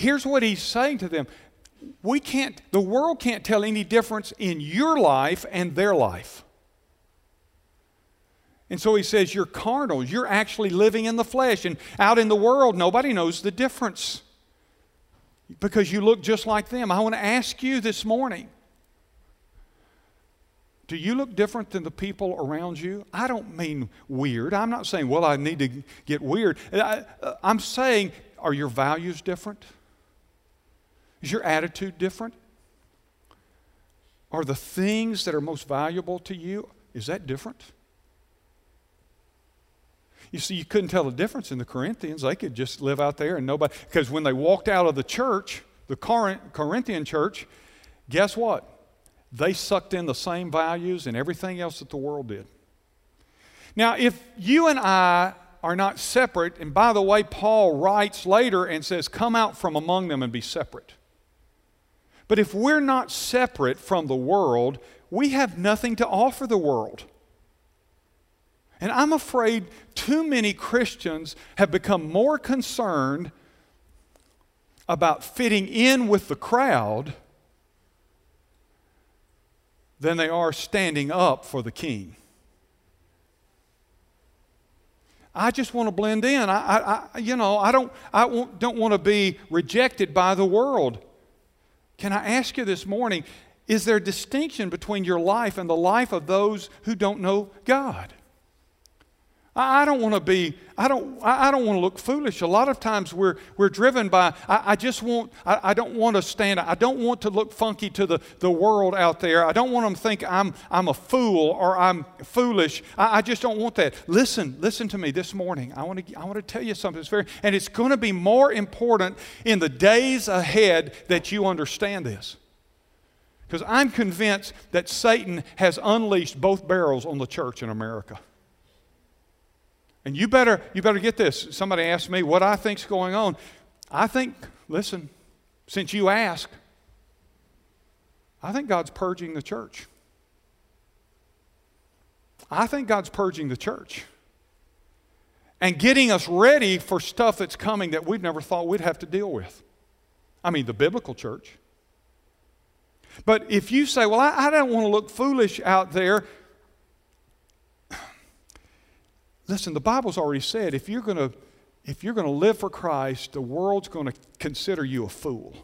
Here's what he's saying to them we can't, the world can't tell any difference in your life and their life. And so he says, You're carnal. You're actually living in the flesh. And out in the world, nobody knows the difference because you look just like them. I want to ask you this morning do you look different than the people around you? I don't mean weird. I'm not saying, well, I need to get weird. I, am saying, are your values different? Is your attitude different? Are the things that are most valuable to you, is that different? You see, you couldn't tell the difference in the Corinthians. They could just live out there and nobody, because when they walked out of the church, the Corinthian church, guess what? They sucked in the same values and everything else that the world did. Now, if you and I are not separate, and by the way, Paul writes later and says, Come out from among them and be separate. But if we're not separate from the world, we have nothing to offer the world. And I'm afraid too many Christians have become more concerned about fitting in with the crowd than they are standing up for the king. I just want to blend in. I, I, I you know, I don't, I don't want to be rejected by the world. Can I ask you this morning is there a distinction between your life and the life of those who don't know God? I don't want to be, I don't, I don't want to look foolish. A lot of times we're, we're driven by, I, I just want, I, I, don't want to stand, I don't want to look funky to the, the world out there. I don't want them to think I'm, I'm a fool or I'm foolish. I, I just don't want that. Listen, listen to me this morning. I want to, I want to tell you something. It's very, and it's going to be more important in the days ahead that you understand this. Because I'm convinced that Satan has unleashed both barrels on the church in America. And you better, you better get this. Somebody asked me what I think's going on. I think, listen, since you ask, I think God's purging the church. I think God's purging the church and getting us ready for stuff that's coming that we've never thought we'd have to deal with. I mean, the biblical church. But if you say, well, I, I don't want to look foolish out there, Listen, the Bible's already said if you're going to if you're going to live for Christ, the world's going to consider you a fool.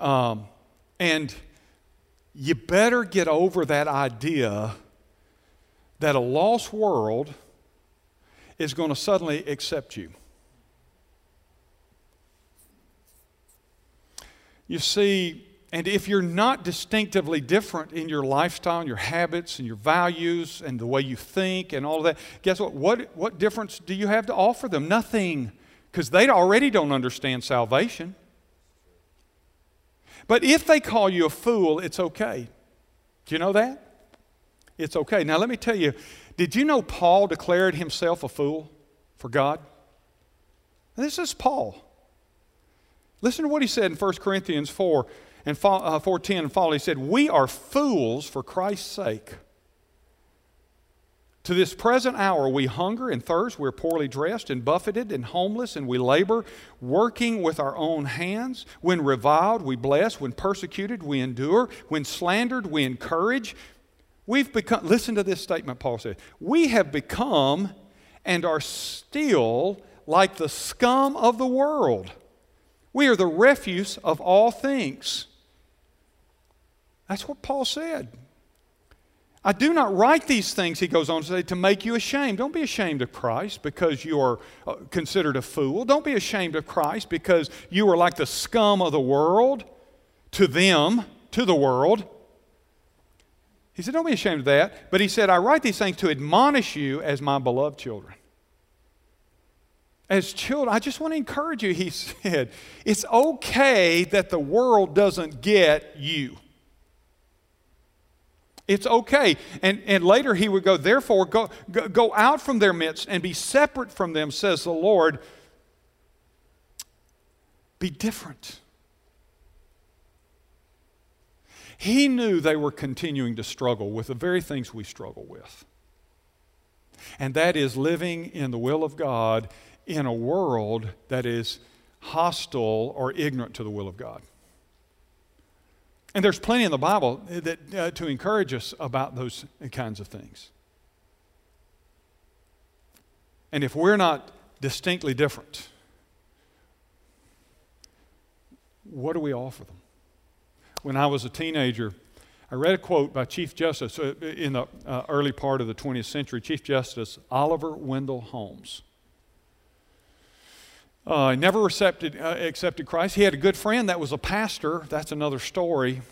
Um, and you better get over that idea that a lost world is going to suddenly accept you. You see, and if you're not distinctively different in your lifestyle and your habits and your values and the way you think and all of that, guess what? What, what difference do you have to offer them? Nothing, because they already don't understand salvation. But if they call you a fool, it's okay. Do you know that? It's okay. Now, let me tell you did you know Paul declared himself a fool for God? This is Paul. Listen to what he said in 1 Corinthians 4 and uh, 410 and follow, he said, We are fools for Christ's sake. To this present hour, we hunger and thirst, we're poorly dressed and buffeted and homeless, and we labor, working with our own hands. When reviled, we bless. When persecuted, we endure. When slandered, we encourage. We've become, listen to this statement Paul said, we have become and are still like the scum of the world. We are the refuse of all things. That's what Paul said. I do not write these things, he goes on to say, to make you ashamed. Don't be ashamed of Christ because you are uh, considered a fool. Don't be ashamed of Christ because you are like the scum of the world to them, to the world. He said, Don't be ashamed of that. But he said, I write these things to admonish you as my beloved children. As children, I just want to encourage you, he *laughs* said, it's okay that the world doesn't get you. It's okay. And, and later he would go, Therefore, go, go, go out from their midst and be separate from them, says the Lord. Be different. He knew they were continuing to struggle with the very things we struggle with. And that is living in the will of God in a world that is hostile or ignorant to the will of God. And there's plenty in the Bible that, uh, to encourage us about those kinds of things. And if we're not distinctly different, what do we offer them? When I was a teenager, I read a quote by Chief Justice uh, in the uh, early part of the 20th century, Chief Justice Oliver Wendell Holmes. Uh, never accepted, uh, accepted Christ. He had a good friend that was a pastor. That's another story.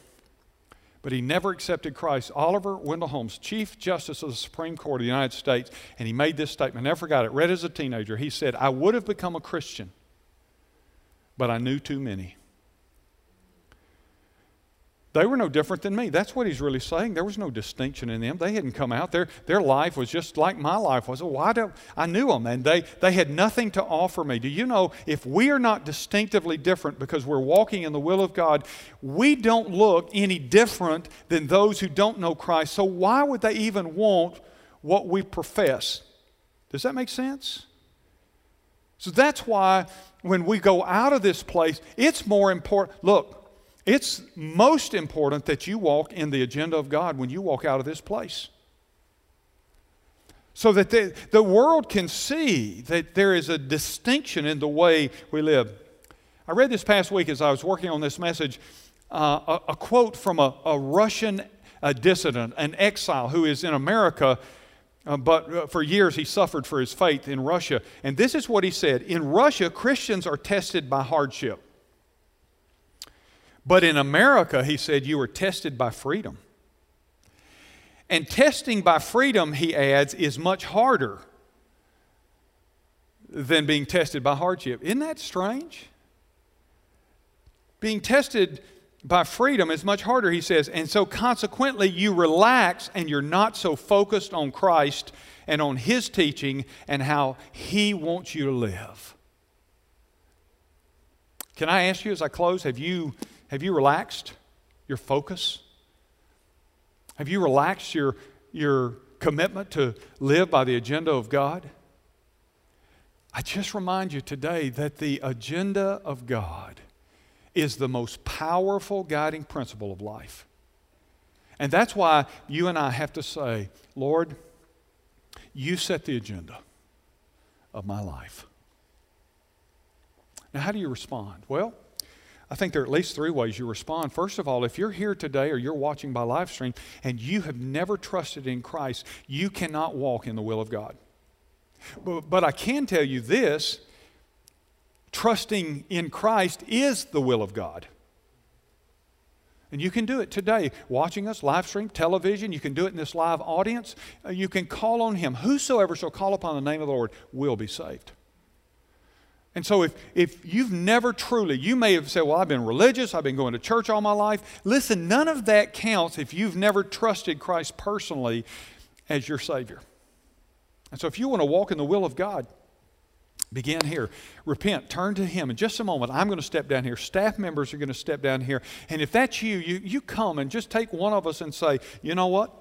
But he never accepted Christ. Oliver Wendell Holmes, Chief Justice of the Supreme Court of the United States, and he made this statement. I never forgot it. Read as a teenager. He said, I would have become a Christian, but I knew too many. They were no different than me. That's what he's really saying. There was no distinction in them. They hadn't come out. Their, their life was just like my life was. Oh, why do I knew them and they, they had nothing to offer me. Do you know if we are not distinctively different because we're walking in the will of God, we don't look any different than those who don't know Christ. So why would they even want what we profess? Does that make sense? So that's why when we go out of this place, it's more important. Look, it's most important that you walk in the agenda of God when you walk out of this place. So that the, the world can see that there is a distinction in the way we live. I read this past week as I was working on this message. uh, a, a, quote from a, a Russian a dissident, an exile who is in America, uh, but uh, for years he suffered for his faith in Russia. And this is what he said In Russia, Christians are tested by hardship. But in America, he said, you are tested by freedom. And testing by freedom, he adds, is much harder than being tested by hardship. Isn't that strange? Being tested by freedom is much harder, he says. And so, consequently, you relax and you're not so focused on Christ and on his teaching and how he wants you to live. Can I ask you as I close, have you, have you relaxed your focus? Have you relaxed your, your commitment to live by the agenda of God? I just remind you today that the agenda of God is the most powerful guiding principle of life. And that's why you and I have to say, Lord, you set the agenda of my life. Now, how do you respond? Well, I think there are at least three ways you respond. First of all, if you're here today or you're watching by live stream and you have never trusted in Christ, you cannot walk in the will of God. But, but I can tell you this trusting in Christ is the will of God. And you can do it today, watching us, live stream, television. You can do it in this live audience. Uh, you can call on Him. Whosoever shall call upon the name of the Lord will be saved. And so, if, if you've never truly, you may have said, Well, I've been religious, I've been going to church all my life. Listen, none of that counts if you've never trusted Christ personally as your Savior. And so, if you want to walk in the will of God, begin here. Repent, turn to Him. In just a moment, I'm going to step down here. Staff members are going to step down here. And if that's you, you, you come and just take one of us and say, You know what?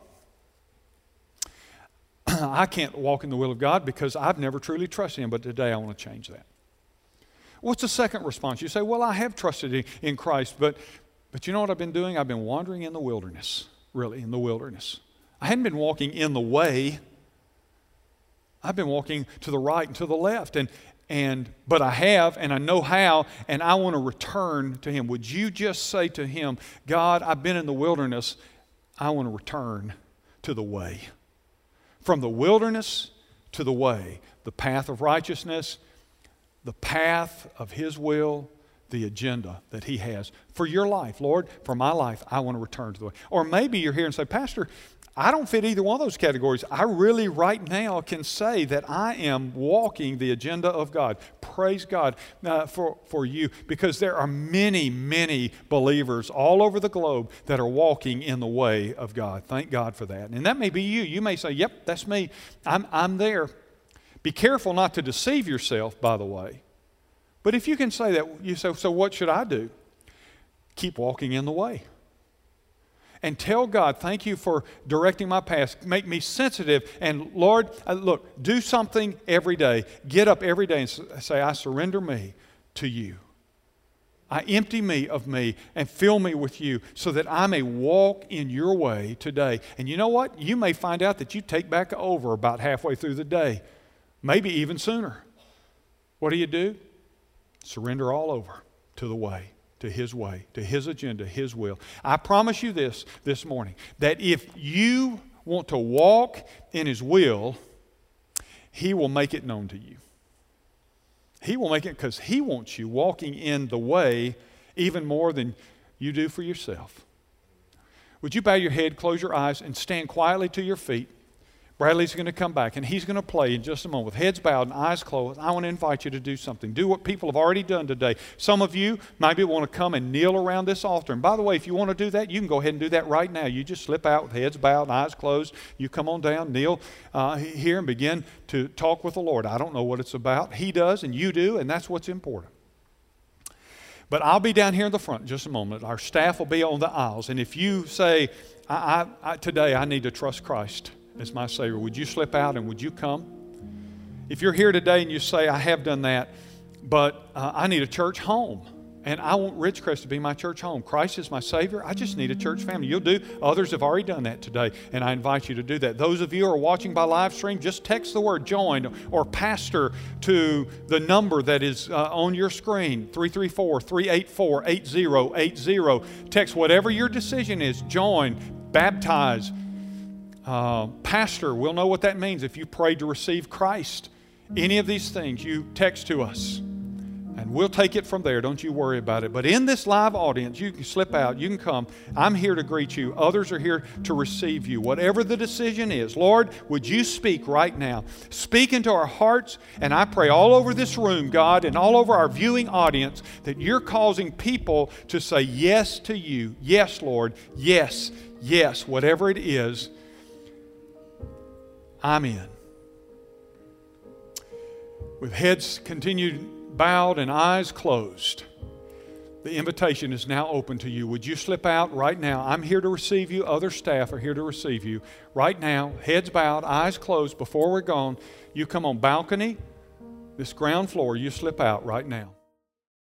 *clears throat* I can't walk in the will of God because I've never truly trusted Him, but today I want to change that. What's the second response? You say, Well, I have trusted in Christ, but, but you know what I've been doing? I've been wandering in the wilderness, really, in the wilderness. I hadn't been walking in the way. I've been walking to the right and to the left, and, and but I have, and I know how, and I want to return to Him. Would you just say to Him, God, I've been in the wilderness, I want to return to the way. From the wilderness to the way, the path of righteousness, the path of His will, the agenda that He has for your life. Lord, for my life, I want to return to the way. Or maybe you're here and say, Pastor, I don't fit either one of those categories. I really, right now, can say that I am walking the agenda of God. Praise God uh, for, for you because there are many, many believers all over the globe that are walking in the way of God. Thank God for that. And that may be you. You may say, Yep, that's me. I'm, I'm there. Be careful not to deceive yourself, by the way. But if you can say that, you say, So what should I do? Keep walking in the way and tell God, thank you for directing my path. Make me sensitive. And Lord, uh, look, do something every day. Get up every day and say, I surrender me to you. I empty me of me and fill me with you so that I may walk in your way today. And you know what? You may find out that you take back over about halfway through the day, maybe even sooner. What do you do? Surrender all over to the way to His way, to His agenda, His will. I promise you this this morning that if you want to walk in His will, He will make it known to you. He will make it because He wants you walking in the way even more than you do for yourself. Would you bow your head, close your eyes, and stand quietly to your feet? Bradley's going to come back and he's going to play in just a moment with heads bowed and eyes closed. I want to invite you to do something. Do what people have already done today. Some of you maybe want to come and kneel around this altar. And by the way, if you want to do that, you can go ahead and do that right now. You just slip out with heads bowed and eyes closed. You come on down, kneel uh, here, and begin to talk with the Lord. I don't know what it's about. He does, and you do, and that's what's important. But I'll be down here in the front in just a moment. Our staff will be on the aisles. And if you say, I, I, I, today I need to trust Christ as my Savior. Would you slip out and would you come? If you're here today and you say, I have done that, but uh, I need a church home, and I want Ridgecrest to be my church home. Christ is my Savior. I just need a church family. You'll do. Others have already done that today, and I invite you to do that. Those of you who are watching by live stream, just text the word join or pastor to the number that is uh, on your screen 334 384 8080. Text whatever your decision is join, baptize. Uh, pastor, we'll know what that means if you prayed to receive Christ. Any of these things, you text to us. And we'll take it from there. Don't you worry about it. But in this live audience, you can slip out. You can come. I'm here to greet you. Others are here to receive you. Whatever the decision is, Lord, would you speak right now? Speak into our hearts. And I pray all over this room, God, and all over our viewing audience that you're causing people to say yes to you. Yes, Lord. Yes, yes. Whatever it is, I'm in. With heads continued bowed and eyes closed, the invitation is now open to you. Would you slip out right now? I'm here to receive you. Other staff are here to receive you. Right now, heads bowed, eyes closed, before we're gone, you come on balcony, this ground floor, you slip out right now.